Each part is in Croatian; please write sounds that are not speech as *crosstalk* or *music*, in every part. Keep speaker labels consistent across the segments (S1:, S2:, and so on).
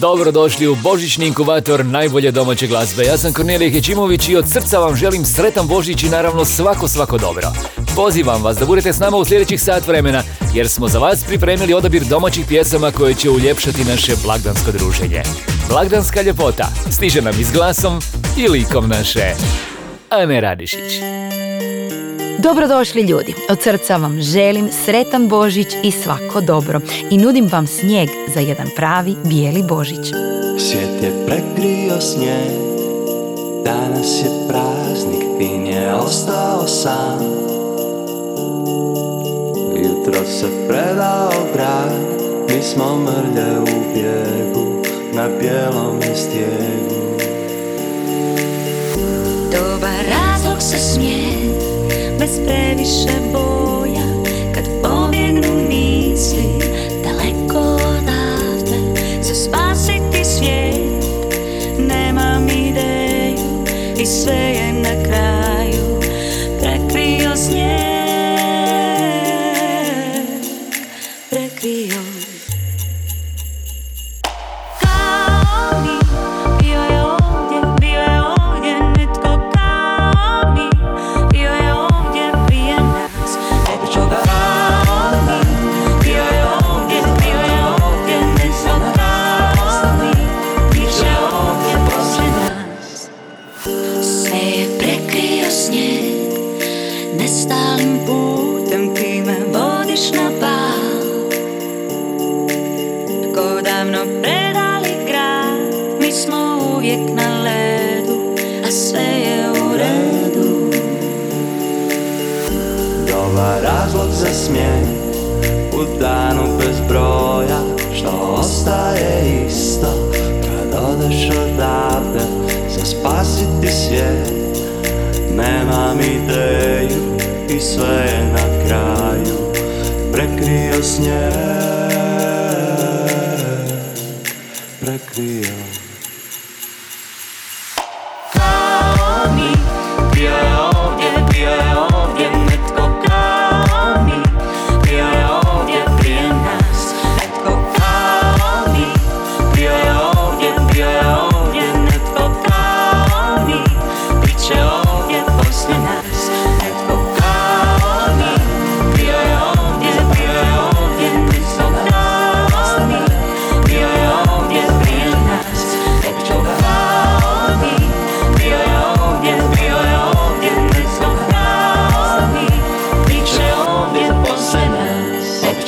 S1: Dobrodošli u Božićni inkubator najbolje domaće glazbe. Ja sam Kornelije Hećimović i od srca vam želim sretan Božić i naravno svako svako dobro. Pozivam vas da budete s nama u sljedećih sat vremena jer smo za vas pripremili odabir domaćih pjesama koje će uljepšati naše blagdansko druženje. Blagdanska ljepota stiže nam i s glasom i likom naše Ane Radišić.
S2: Dobrodošli ljudi, od srca vam želim sretan Božić i svako dobro i nudim vam snijeg za jedan pravi bijeli Božić.
S3: Svijet je prekrio snijeg, danas je praznik, fin je ostao sam. Jutro se predao grad, mi smo mrlje u bijegu, na bijelom stijegu.
S4: Dobar razlog se smije, bez previše boja, kad pobjegnu misli,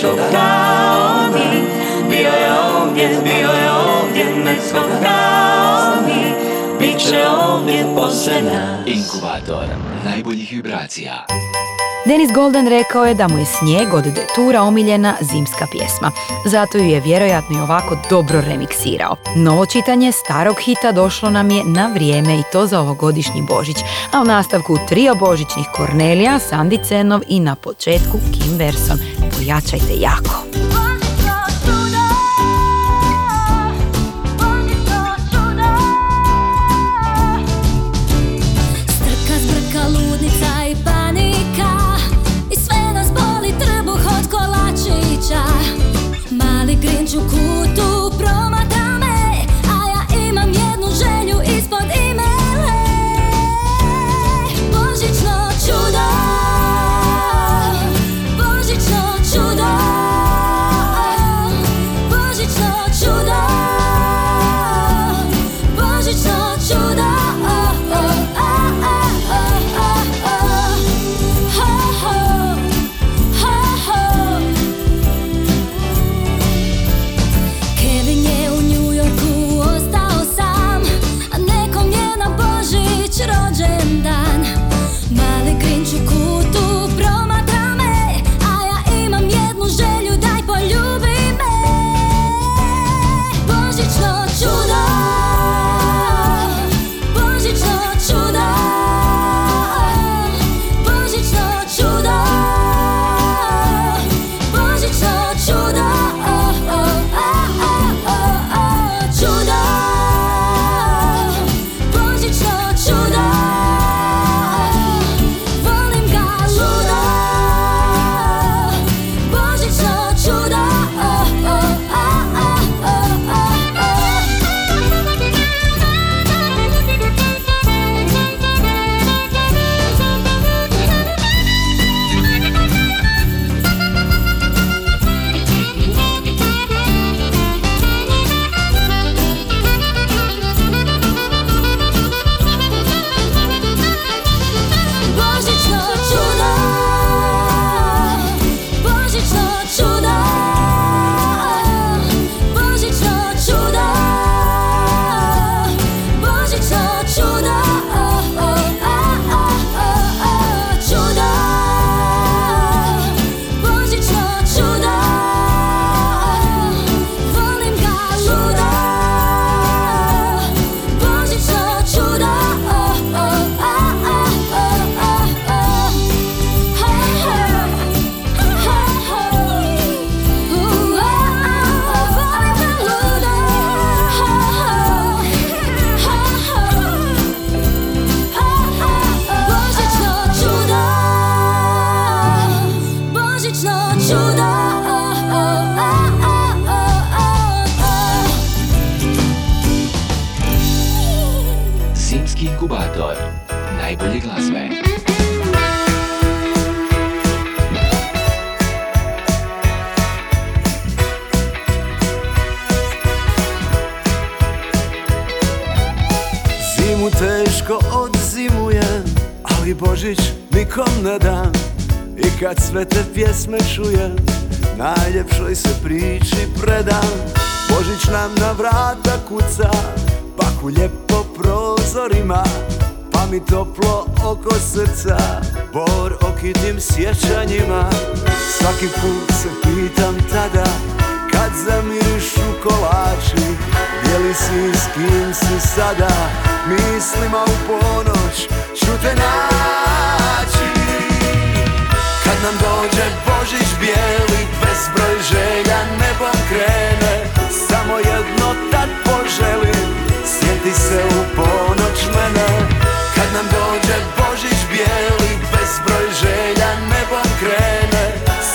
S4: kao mi Bio je ovdje, bio je ovdje Netko kao mi Biće ovdje poslije nas
S5: Inkubator najboljih vibracija.
S2: Denis Golden rekao je da mu je snijeg od detura omiljena zimska pjesma. Zato ju je vjerojatno i ovako dobro remiksirao. Novo čitanje starog hita došlo nam je na vrijeme i to za ovogodišnji Božić. A u nastavku trio božićnih Kornelija, Sandi Cenov i na početku Kim Verson. Pojačajte jako.
S6: Veliki inkubator. Najbolje glazbe.
S5: Zimu teško odzimuje, ali Božić nikom ne dam I kad sve te pjesme čujem, najljepšoj se priči predam Božić nam na vrata kuca, paku lijepo prozorima Pa mi toplo oko srca, bor okitim sjećanjima. Svaki put se pitam tada, kad zamirišu kolači Gdje li si, s kim si sada? Mislima u ponoć ću te naći. Kad nam dođe Božić bijeli Bezbroj želja nebom krene Samo jedno tad poželim se u ponoć mene. Kad nam dođe Božić bijeli Bezbroj želja nebom krene.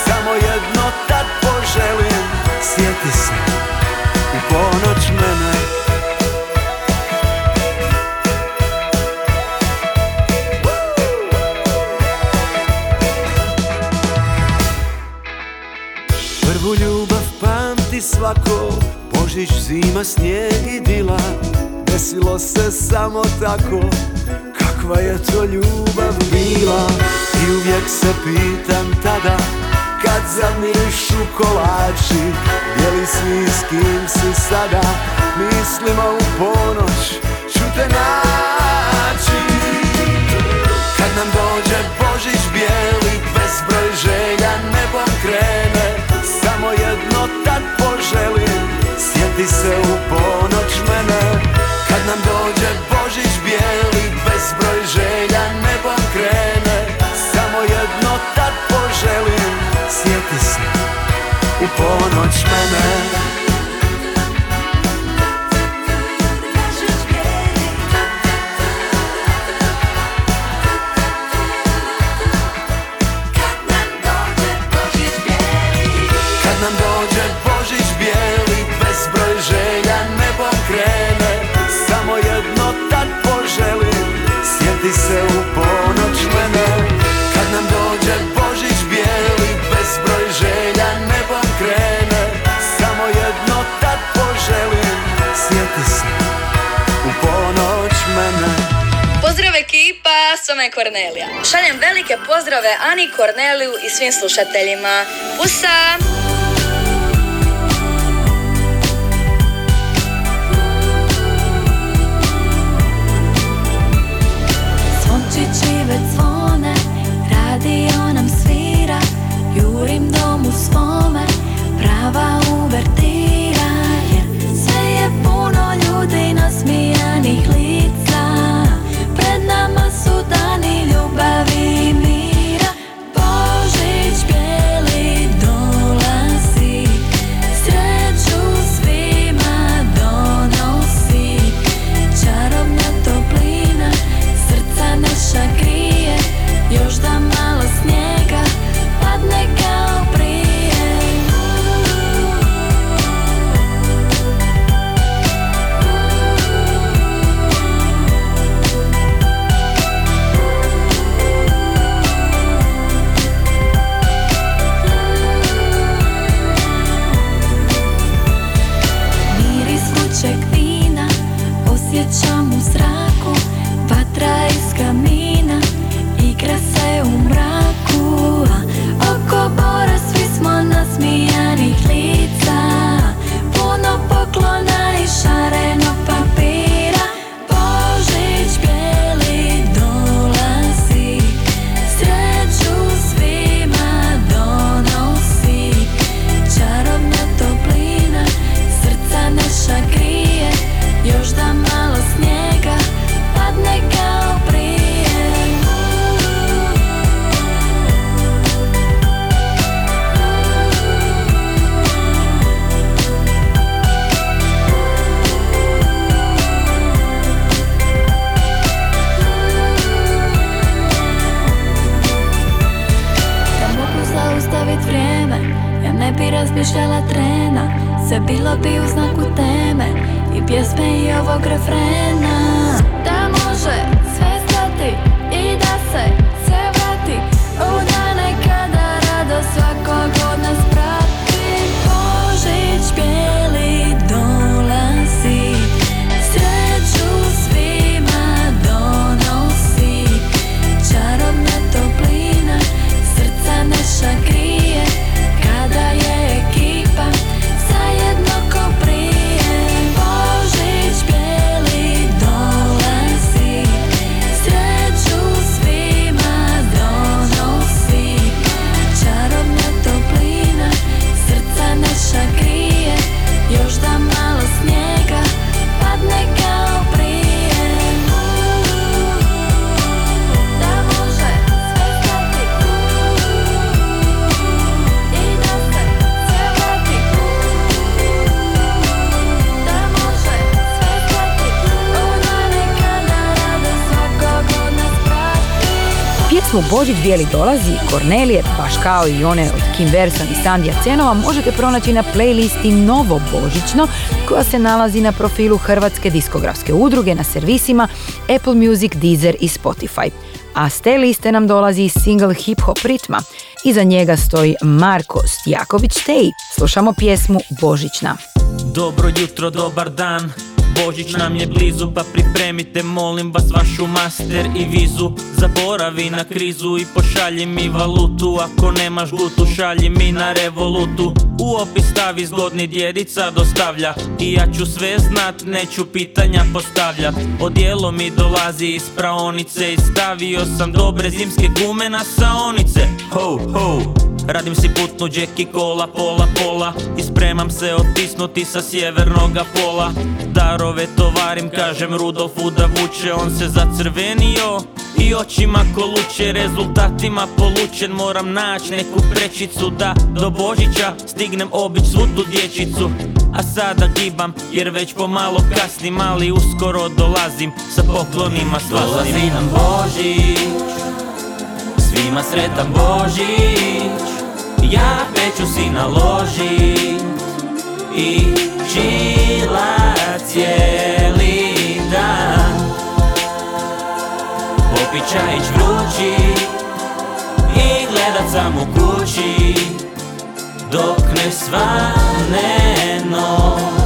S5: Samo jedno tad poželim Sjeti se u ponoć mene. Prvu ljubav pamti svako Božić, zima, snijeg i dila Desilo se samo tako Kakva je to ljubav bila. I uvijek se pitam tada Kad zamirišu kolači Je li si s kim si sada? Mislima u ponoć ću te naći. Kad nam dođe Božić bijeli Bezbroj želja nebom krene. Samo jedno tad poželim Sjeti se u ponoć nam dođe Božić bijeli Bezbroj želja nebom krene Samo jedno tad poželim Sjeti se u ponoć mene
S7: je Kornelija. Šaljem velike pozdrave Ani Korneliju i svim slušateljima. Pusa!
S8: Božić bijeli dolazi
S2: Kornelije, baš kao i one od Kim Verson i Sandija Cenova, možete pronaći na playlisti Novo Božićno, koja se nalazi na profilu Hrvatske diskografske udruge na servisima Apple Music, Deezer i Spotify. A s te liste nam dolazi single Hip Hop ritma. Iza njega stoji Marko Stjaković Stej. Slušamo pjesmu Božićna.
S9: Dobro jutro, dobar dan Božić nam je blizu pa pripremite molim vas vašu master i vizu. Zaboravi na krizu i pošalji mi valutu. Ako nemaš gutu šalji mi na revolutu. U opis stavi zgodni djedica dostavlja. I ja ću sve znat, neću pitanja postavljat Odijelo mi dolazi iz praonice I stavio sam dobre zimske gume na saonice. Ho, ho, Radim si putnu džeki kola, pola, pola. I spremam se otisnuti sa sjevernoga pola. Darove tovarim, kažem Rudolfu da vuče. On se zacrvenio i očima koluče. Rezultatima polučen moram naći neku prečicu Da do Božića stignem obić svu tu dječicu. A sada gibam jer već pomalo kasnim Ali uskoro dolazim sa poklonima slasnim Dolazi nam Božić Svima sretan Božić Ja peću si naložit I čila cijeli dan. Popit čajić vrući I gledat sam u kući Dok ne svane dan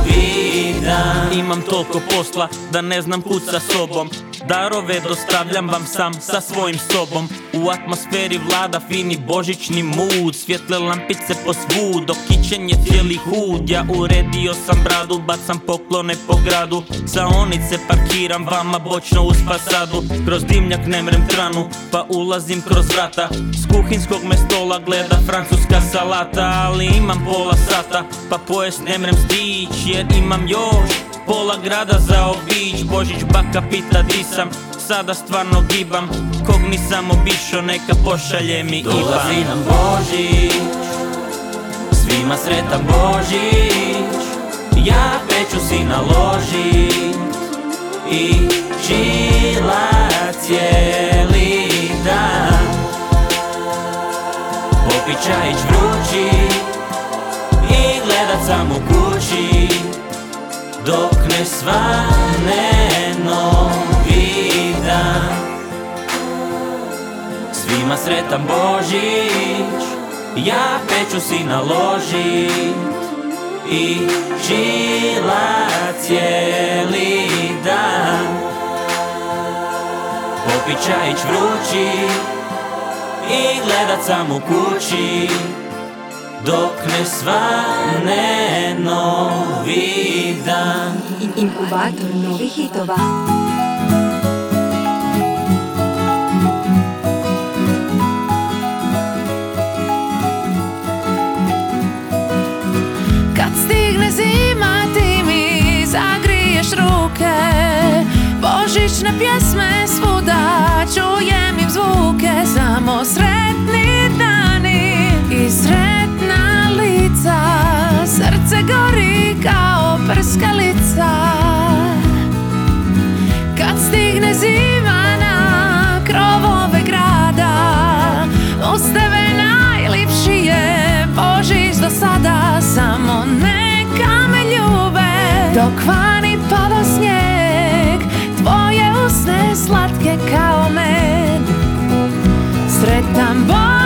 S9: Imam toliko posla da ne znam kud sa sobom. Darove dostavljam vam sam sa svojim sobom. U atmosferi vlada fini božićni mood. Svjetle lampice po svud, dok kićen je cijeli hud Ja uredio sam bradu, bacam poklone po gradu. Saonice parkiram vama bočno uz fasadu. Kroz dimnjak ne mrem tranu, pa ulazim kroz vrata. S kuhinskog me stola gleda francuska salata Ali imam pola sata, pa pojest ne mrem stić Jer imam još Pola grada za obić, Božić baka pita di sam Sada stvarno gibam, kog nisam obišao neka pošalje mi IBAN Dolazi nam Božić, svima sretan Božić Ja peću si naložit i čila cijeli dan. Popit čajić vrući dok ne svane novi dan. Svima sretan Božić, ja peću si naložit I čila cijeli dan. Popit čajić vrući i gledat sam u kući dok ne svane novi dan.
S10: Inkubator novih hitova.
S11: Kad stigne zima ti mi zagriješ ruke. Božićne pjesme svuda čujem im zvuke Samo sretni kao prskalica. Kad stigne zima na krovove grada najlipši je Božić do sada. Samo neka me ljube Dok vani pada snijeg Tvoje usne slatke kao med. Sretan Božić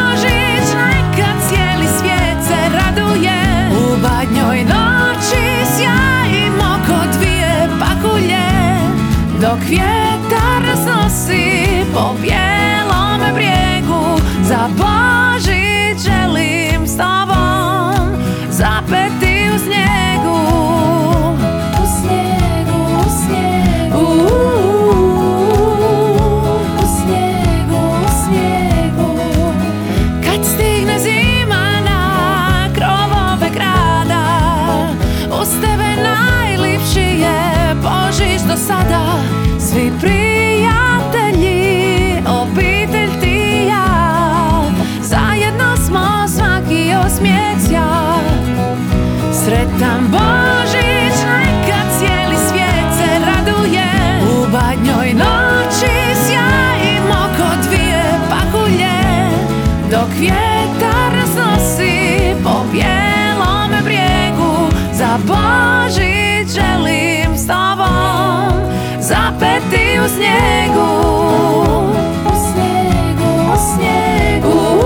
S11: Božić želim s tobom zapeti u snijegu. U snijegu, u snijegu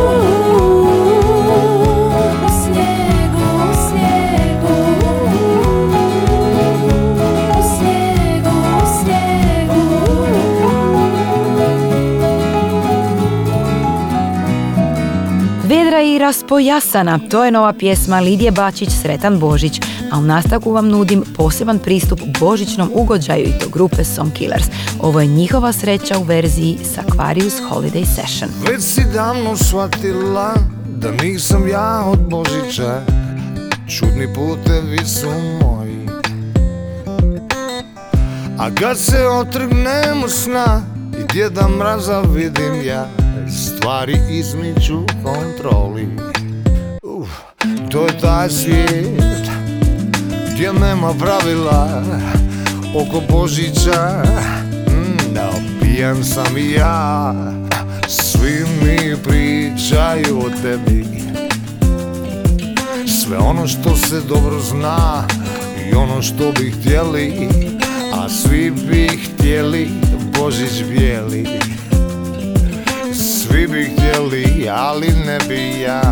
S2: Raspojasana, to je nova pjesma Lidije Bačić Sretan Božić, a u nastavku vam nudim poseban pristup božićnom ugođaju i to grupe Song Killers. Ovo je njihova sreća u verziji s Aquarius Holiday Session.
S3: Već si davno shvatila da nisam ja od Božića. Čudni putevi su moji. A kad se otrgnemo sna i djeda mraza vidim ja Stvari izmiču kontroli. Uf, To je taj svijet gdje nema pravila oko Božića. Mm, no, Pijan sam i ja, svi mi pričaju o tebi. Sve ono što se dobro zna i ono što bi htjeli A svi bi htjeli Božić bijeli Svi bi htjeli, ali ne bi ja.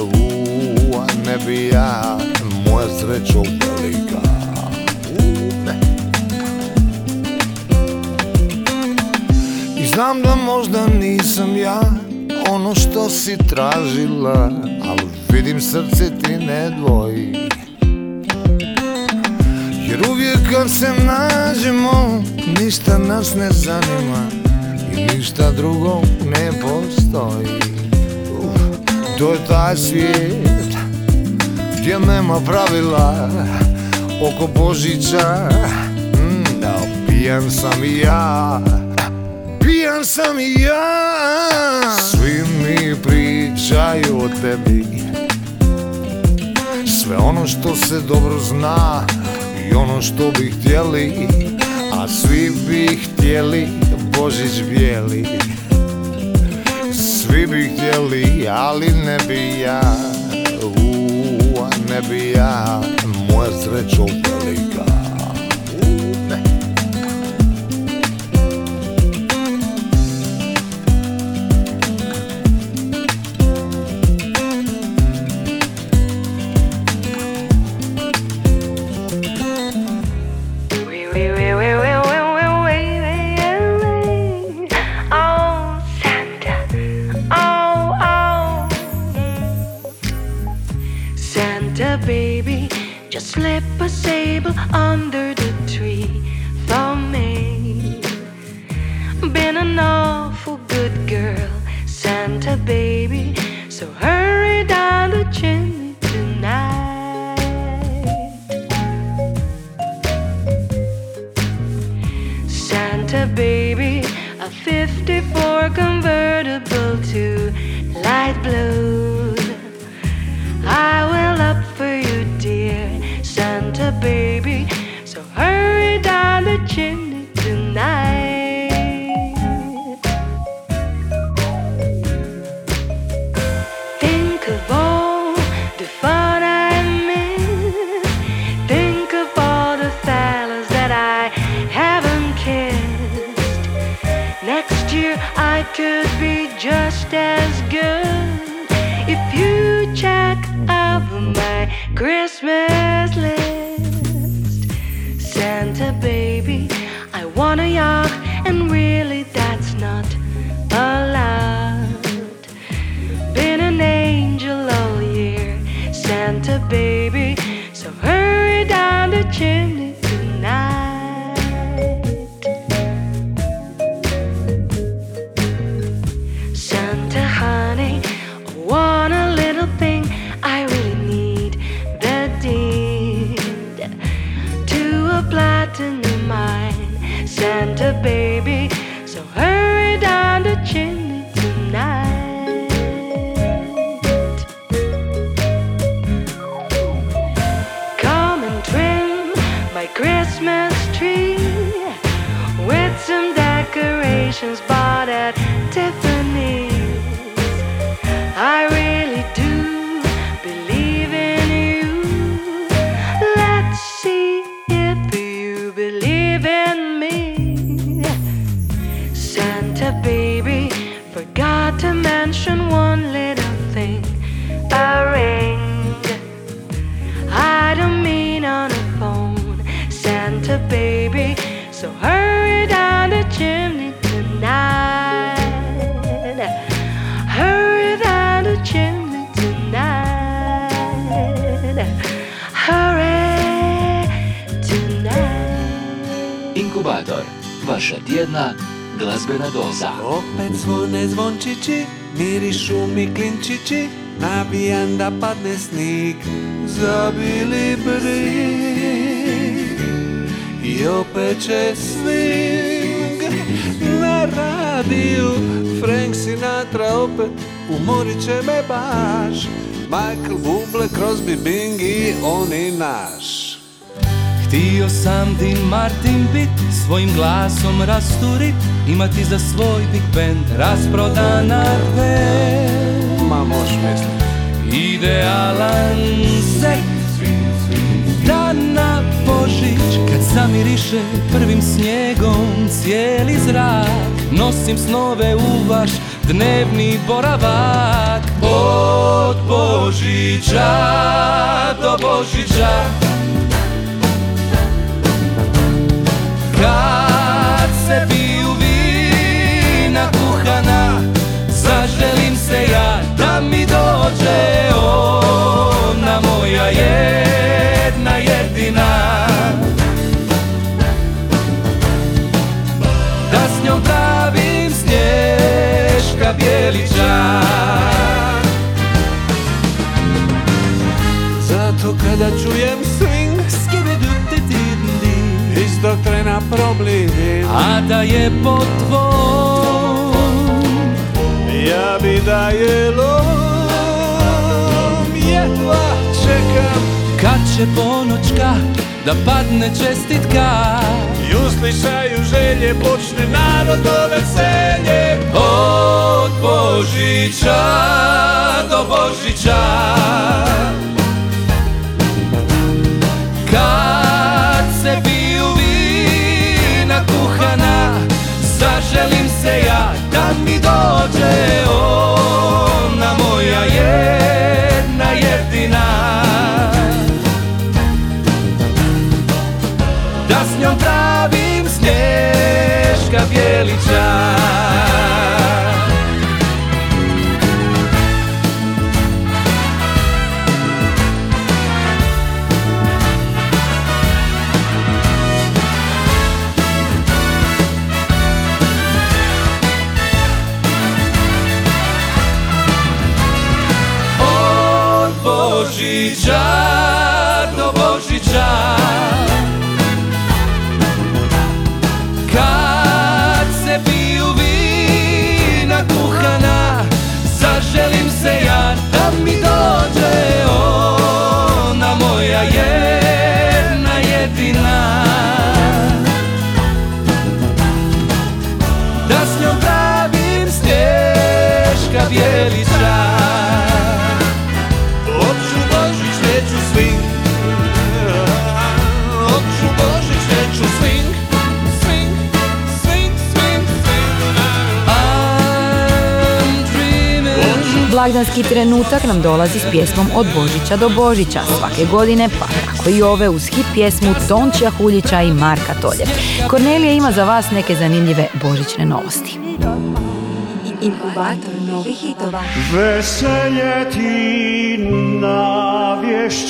S3: Uuu, ne bi ja. Moja sreća velika Uuu, ne. I znam da možda nisam ja Ono što si tražila Ali vidim srce ti ne dvoji. Jer uvijek kad se nađemo Ništa nas ne zanima ništa drugo ne postoji. To je taj svijet Gdje nema pravila Oko Božića. Mm, da, Pijan sam i ja. Pijan sam i ja. Svi mi pričaju o tebi. Sve ono što se dobro zna I ono što bi htjeli Svi bi htjeli Božić bijeli. Svi bi htjeli, ali ne bi ja. Uuu, ne bi ja. Moja sreća velika
S12: List. Santa baby, I want a yacht, and really that's not allowed. Been an angel all year, Santa baby, so hurry down the chimney
S3: klinčići, nabijan da padne snig, zabili brig. I opet će swing na radiju, Frank Sinatra opet umorit će me baš. Michael Bublé, Crosby, Bing i oni naš.
S13: Htio sam ti Martin bit, svojim glasom rasturit, imati za svoj big band rasprodana band.
S3: Ma moš mislit.
S13: Idealan set, da na Božić, kad zamiriše prvim snijegom cijeli zrak, nosim snove u vaš dnevni boravak. Od Božića do Božića, Kad se ja da mi dođe ona moja jedna jedina. Da s njom pravim snješka bijelića
S3: Zato kada čujem swing, iz tog trena problim.
S13: A da je po tvom
S3: Ja bi da je lom, jedva čekam.
S13: Kad će ponoćka da padne čestitka
S3: I uslišaju želje, počne narodno veselje.
S13: Od Božića do Božića snješka bijelića ja da mi dođe ona moja jedna
S2: Blagdanski trenutak nam dolazi s pjesmom Od Božića do Božića svake godine, pa tako i ove uz hit pjesmu Tončija Huljića i Marka Tolje. Kornelija ima za vas neke zanimljive božićne novosti.
S14: Inkubator novih hitova.
S15: Veselje ti navješćujem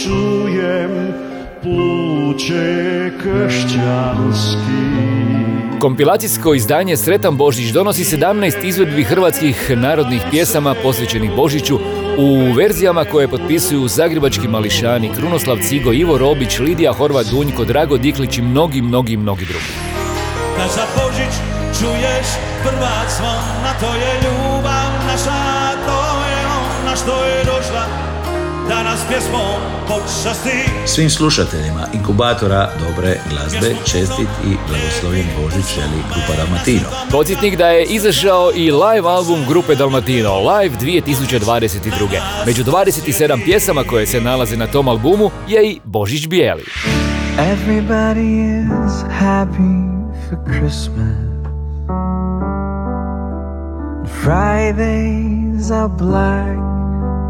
S15: puće kršćanski.
S1: Kompilacijsko izdanje Sretan Božić donosi 17 izvedbi hrvatskih narodnih pjesama posvećenih Božiću u verzijama koje potpisuju Zagrebački mališani, Krunoslav Cigo, Ivo Robić, Lidija Horvat, Dunjko, Drago Diklić i mnogi, mnogi, mnogi drugi.
S16: Da za Božić čuješ prva zvona To je ljubav naša, to je ona što je došla Da nas pjesmom počasti
S17: Svim slušateljima inkubatora dobre glazbe, čestit i blagoslovljen Božić želi grupa Dalmatino.
S1: Podsjetnik da je izašao i live album grupe Dalmatino, Live 2022. Među 27 pjesama koje se nalaze na tom albumu je i Božić Bijeli.
S18: Everybody is happy for Christmas. Fridays are black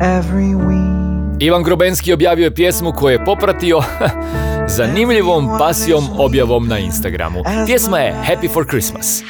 S18: every week.
S1: Ivan Grobenski objavio je pjesmu koju je popratio *laughs* zanimljivom pasijom objavom na Instagramu. Pjesma je Happy for Christmas.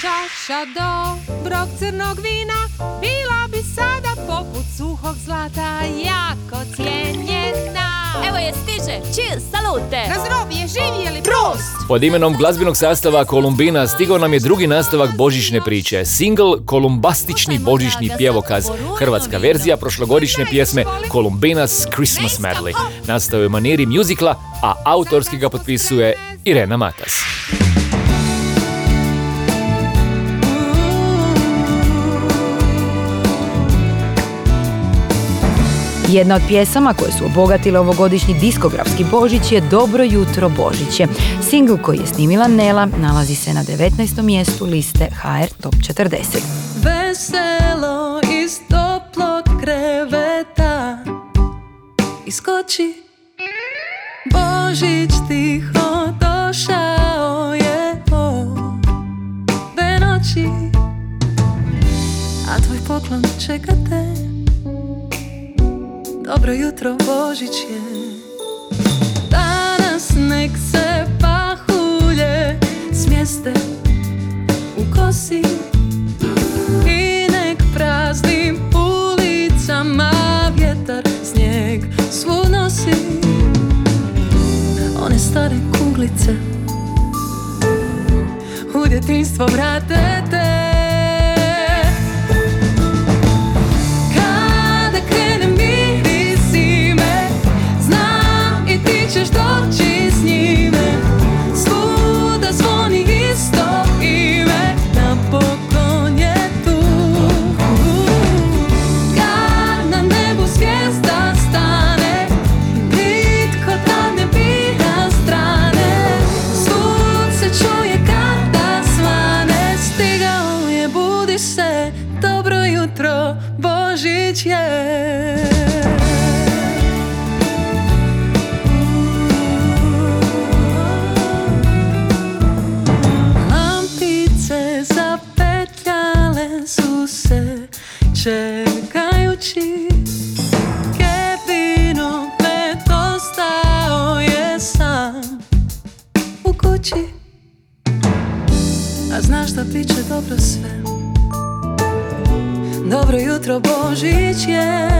S19: Čaša dobrog crnog vina Bila bi sada poput suhog zlata Jako cijenjena
S20: Evo je stiže. Cheers, salute.
S19: Na zdrovje, živjeli, prost!
S1: Pod imenom glazbenog sastava Kolumbina stigao nam je drugi nastavak božićne priče. Single Kolumbastični božićni pjevokaz. Hrvatska verzija prošlogodišnje pjesme Kolumbinas Christmas Medley. Nastao je u maniri mjuzikla, a autorski ga potpisuje Irena Matas.
S2: Jedna od pjesama koje su obogatile ovogodišnji diskografski Božić je Dobro jutro Božiće. Singl koji je snimila Nela nalazi se na 19. mjestu liste HR Top 40.
S11: Veselo iz toplog kreveta Iskoči Božić tiho došao je ove noći A tvoj poklon čeka te Dobro jutro Božić je. Danas nek se pahulje smjeste u kosi i nek praznim ulicama vjetar snijeg svu nosi. One stare kuglice u djetinstvo vrate Božić jutro Božić je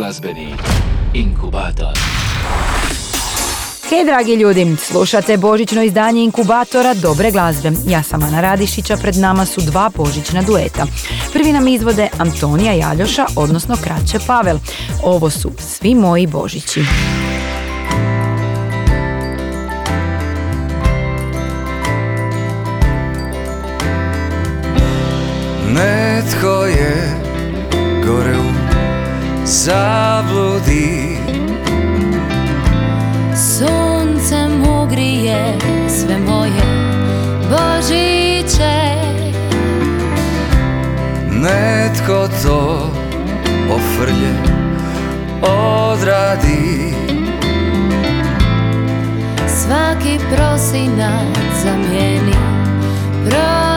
S5: glazbeni inkubator.
S2: Hej dragi ljudi, slušate božićno izdanje inkubatora Dobre glazbe. Ja sam Ana Radišića, pred nama su dva božićna dueta. Prvi nam izvode Antonija i Aljoša, odnosno Kraće Pavel. Ovo su svi moji božići.
S12: Netko je gore u zabludi.
S7: Sunce mu grije sve moje Božiće.
S12: Netko to ofrlje odradi.
S7: Svaki prosinac zamijeni proljeće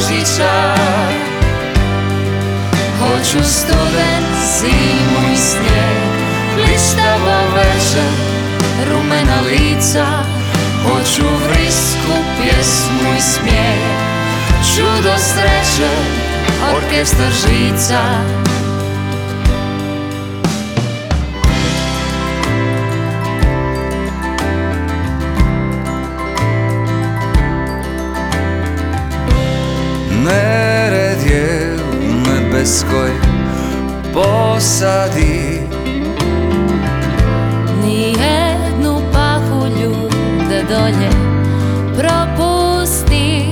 S12: Božića. Hoću studen, zimu i snijeg Blistavo večer, rumena lica Hoću vrisku, pjesmu i smijeh. Čudo sreće, orkestar žica nebeskoj posadi.
S7: Nijednu pahulju da dolje propusti.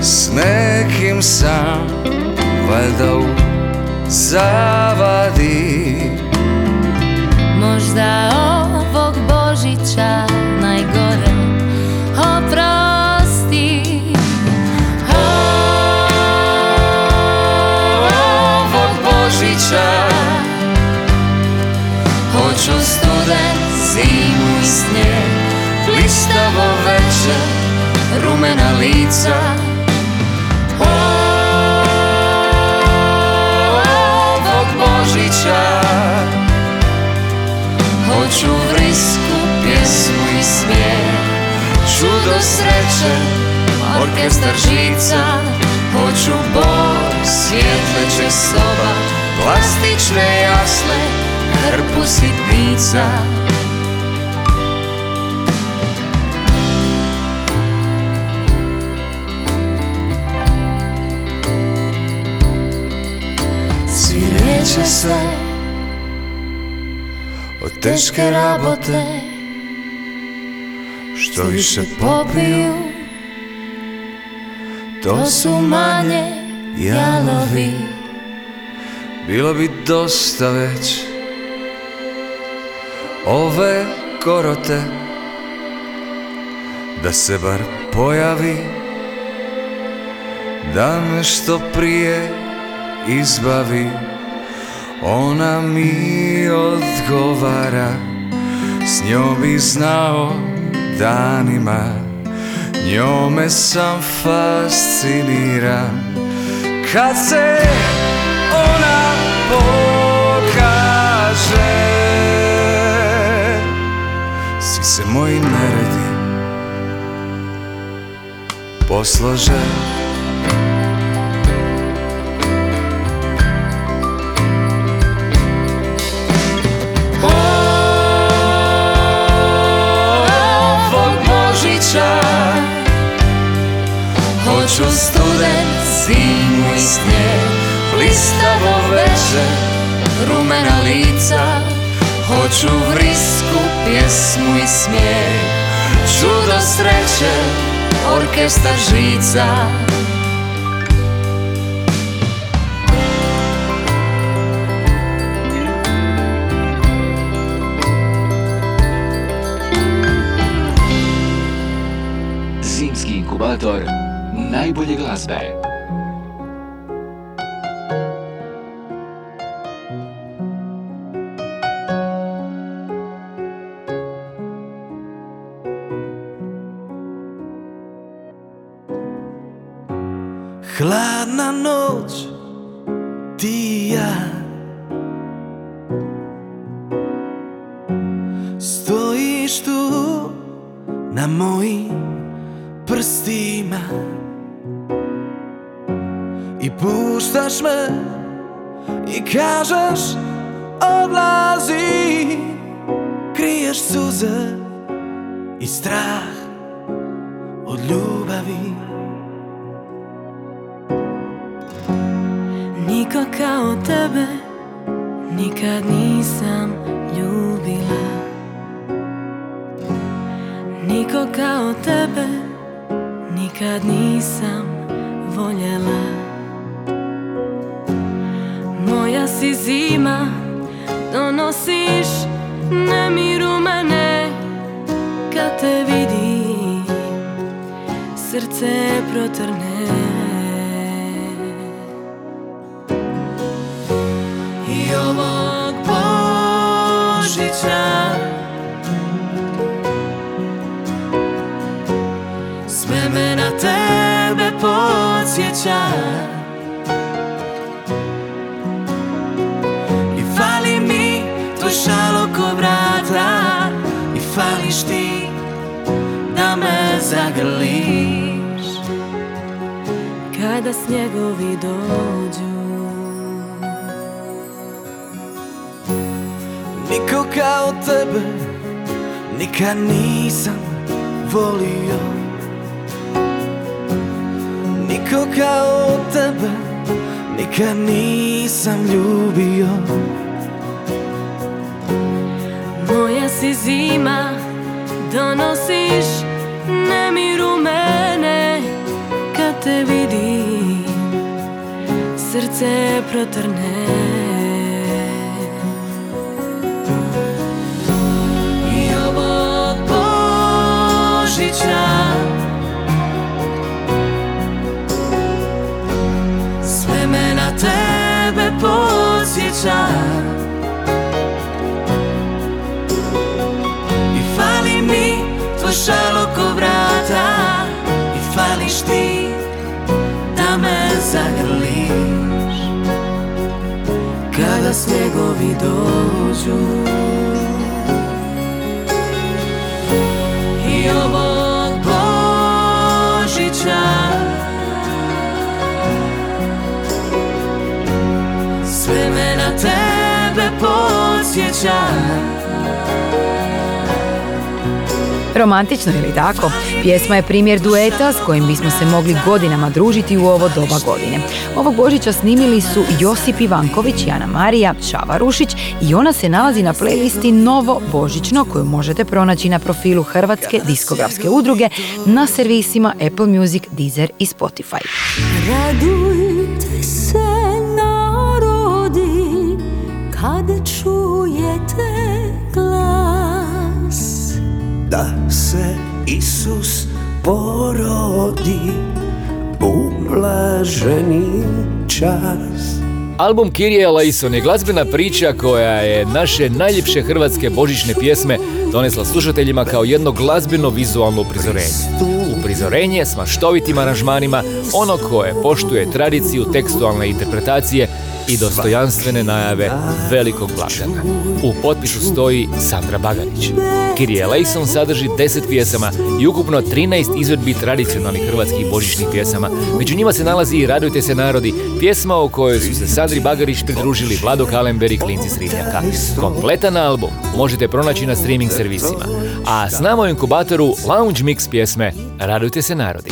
S21: S nekim sam valjda u zavadi.
S7: Možda Hoću student, zimu i snijeg Blistavo večer, rumena lica. Ovog Božića. Hoću vrisku, pjesmu i smijeh Čudo sreće, orkestar žica. Hoću bor, svjetleće soba Plastične jasle, hrpu sitnica. Svijeće se
S21: Od teške rabote Što više popiju.
S7: To su manje jalovi.
S21: Bilo bi dosta već Ove korote Da se bar pojavi Da me što prije izbavi. Ona mi odgovara S njom bi znao danima. Njome sam fasciniran Kad se ona pokaže se moji neredi poslože.
S7: Ovog Božića Hoću student, zimu i snijeg Blistavo večer, rumena lica Hoću vrisku, pjesmu i smijeh Čudo sreće, orkestar žica
S5: Zimski inkubator najbolje glazbe.
S11: Niko kao tebe nikad nisam ljubila. Niko kao tebe nikad nisam voljela. Moja si zima, donosiš nemir u mene. Kad te vidim, srce protrne Božića Sve me na tebe podsjeća I fali mi tvoj šal oko vrata. I fališ ti da me zagrliš. Kada snjegovi dođu
S22: Niko kao tebe nikad nisam volio. Niko kao tebe nikad nisam ljubio.
S11: Moja si zima,
S7: Donosiš nemir u mene. Kad te vidim Srce protrne Božića Sve me na tebe podsjeća I fali mi tvoj šal oko vrata. I fališ ti da me zagrliš. Kada snjegovi dođu podsjeća
S2: Romantično ili tako? Pjesma je primjer dueta s kojim bismo se mogli godinama družiti u ovo doba godine. Ovog Božića snimili su Josip Ivanković, Jana Marija, Šava Rušić i ona se nalazi na playlisti Novo Božićno koju možete pronaći na profilu Hrvatske diskografske udruge na servisima Apple Music, Deezer i Spotify.
S7: Radujte se
S5: Isus porodi u blaženi čas
S1: Album Kirije Eleison je glazbena priča koja je naše najljepše hrvatske božićne pjesme donesla slušateljima kao jedno glazbeno vizualno uprizorenje. Uprizorenje s maštovitim aranžmanima, ono koje poštuje tradiciju tekstualne interpretacije i dostojanstvene najave velikog blagdana. U potpisu stoji Sandra Bagarić. Kirije Eleison sadrži 10 pjesama i ukupno 13 izvedbi tradicionalnih hrvatskih božićnih pjesama. Među njima se nalazi i Radujte se narodi, pjesma o kojoj su se Sandri Bagarić pridružili Vlado Kalember i Klinci Srivnjaka. Kompletan album možete pronaći na streaming servisima. A s nama u inkubatoru Lounge Mix pjesme Radujte se narodi.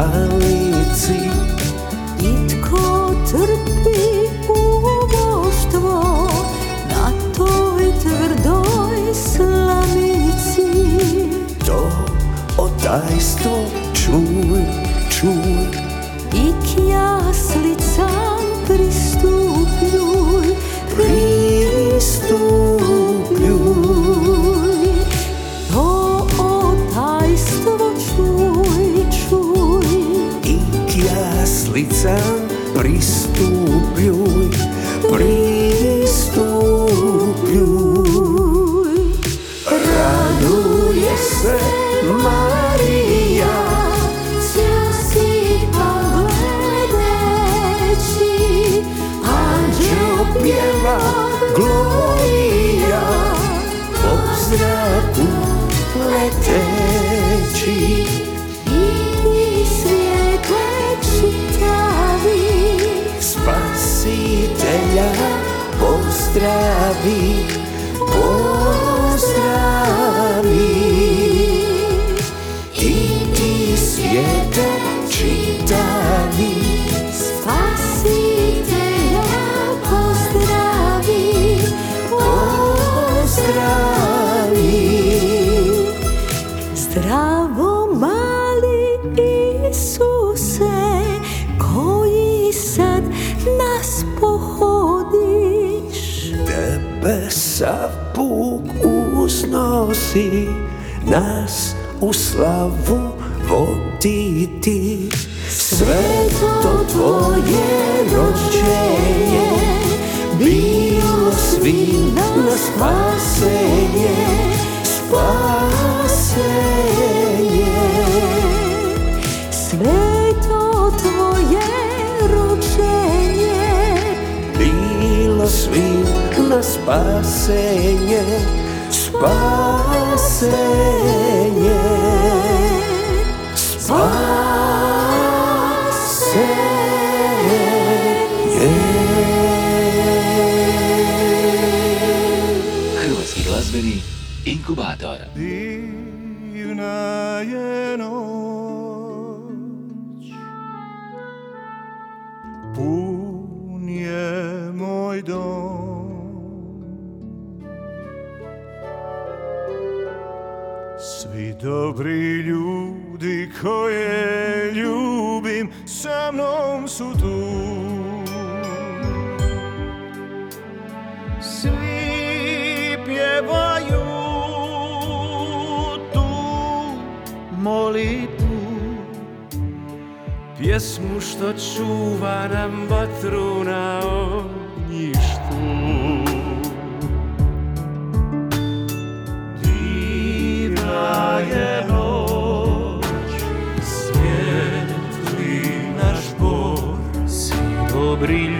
S5: 安
S7: Bravo mali Isuse koji sad nas pohodiš.
S5: Tebe sav puk uznosi nas u slavu voditi Sve to tvoje rođenje bilo svima na spasenje Spasenje svi na spasenje, spasenje, spasenje.
S6: Hrvatski glazbeni inkubator.
S15: da nam vatru na ognjištu. Divna je noć, svijetli naš bor, si dobri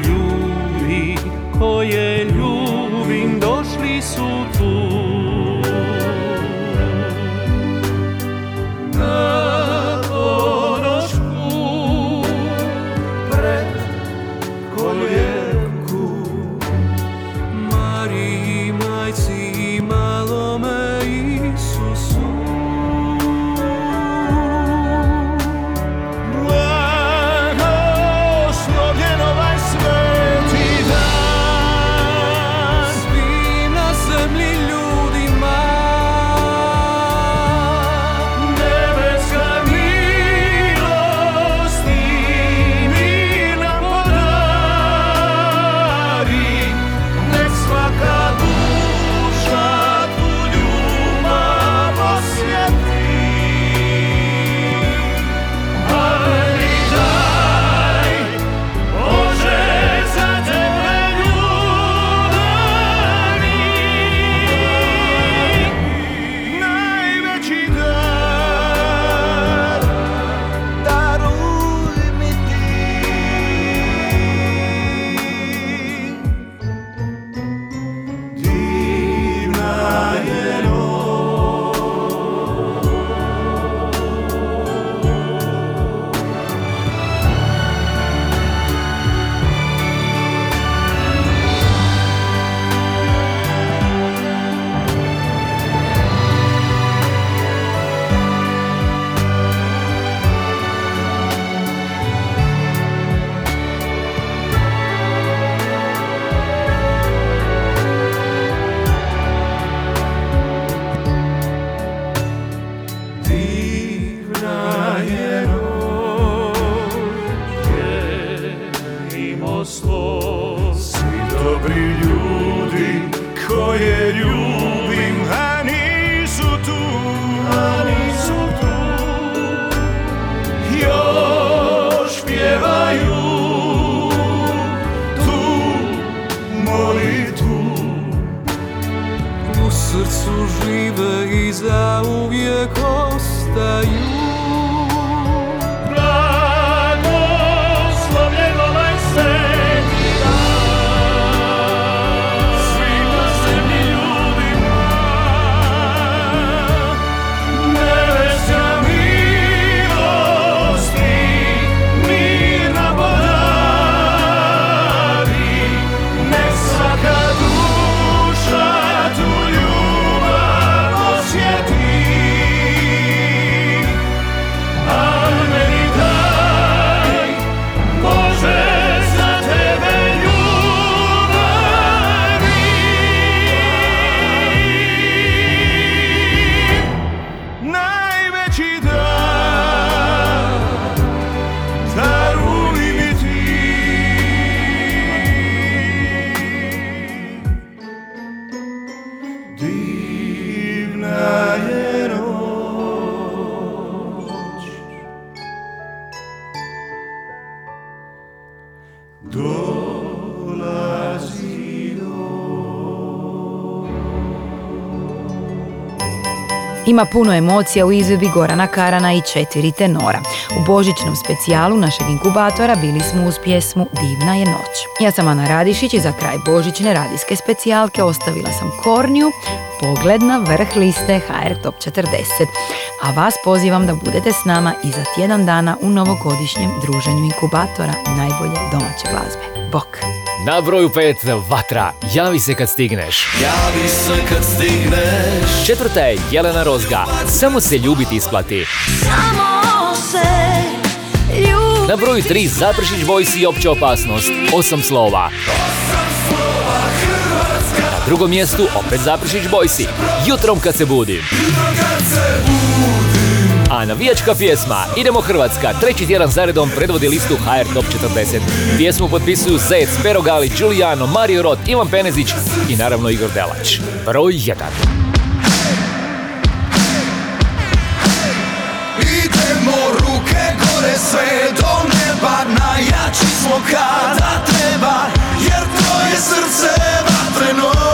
S2: Ima puno emocija u izvedbi Gorana Karana i četiri tenora. U božićnom specijalu našeg inkubatora bili smo uz pjesmu Divna je noć. Ja sam Ana Radišić i za kraj božićne radijske specijalke ostavila sam Korniju, pogled na vrh liste HR Top 40. A vas pozivam da budete s nama i za tjedan dana u novogodišnjem druženju inkubatora najbolje domaće glazbe. Bok!
S1: Na broju 5 Vatra, javi se kad stigneš.
S3: Javi se kad stigneš
S1: Četvrta je Jelena Rozga, samo se ljubiti isplati.
S11: Samo se ljubi
S1: Na broju 3 Zapršić Boys i opća opasnost, osam slova. Na drugom mjestu opet Zapršić Boysi, jutrom kad se budim. A navijačka pjesma Idemo Hrvatska, treći tjedan zaredom predvodi listu HR Top 40. Pjesmu potpisuju Zec, Pero Gali, Giuliano, Mario Rot, Ivan Penezić i naravno Igor Delać. Broj 1.
S3: Idemo ruke gore sve do neba Najjači smo kada treba Jer to je srce vatreno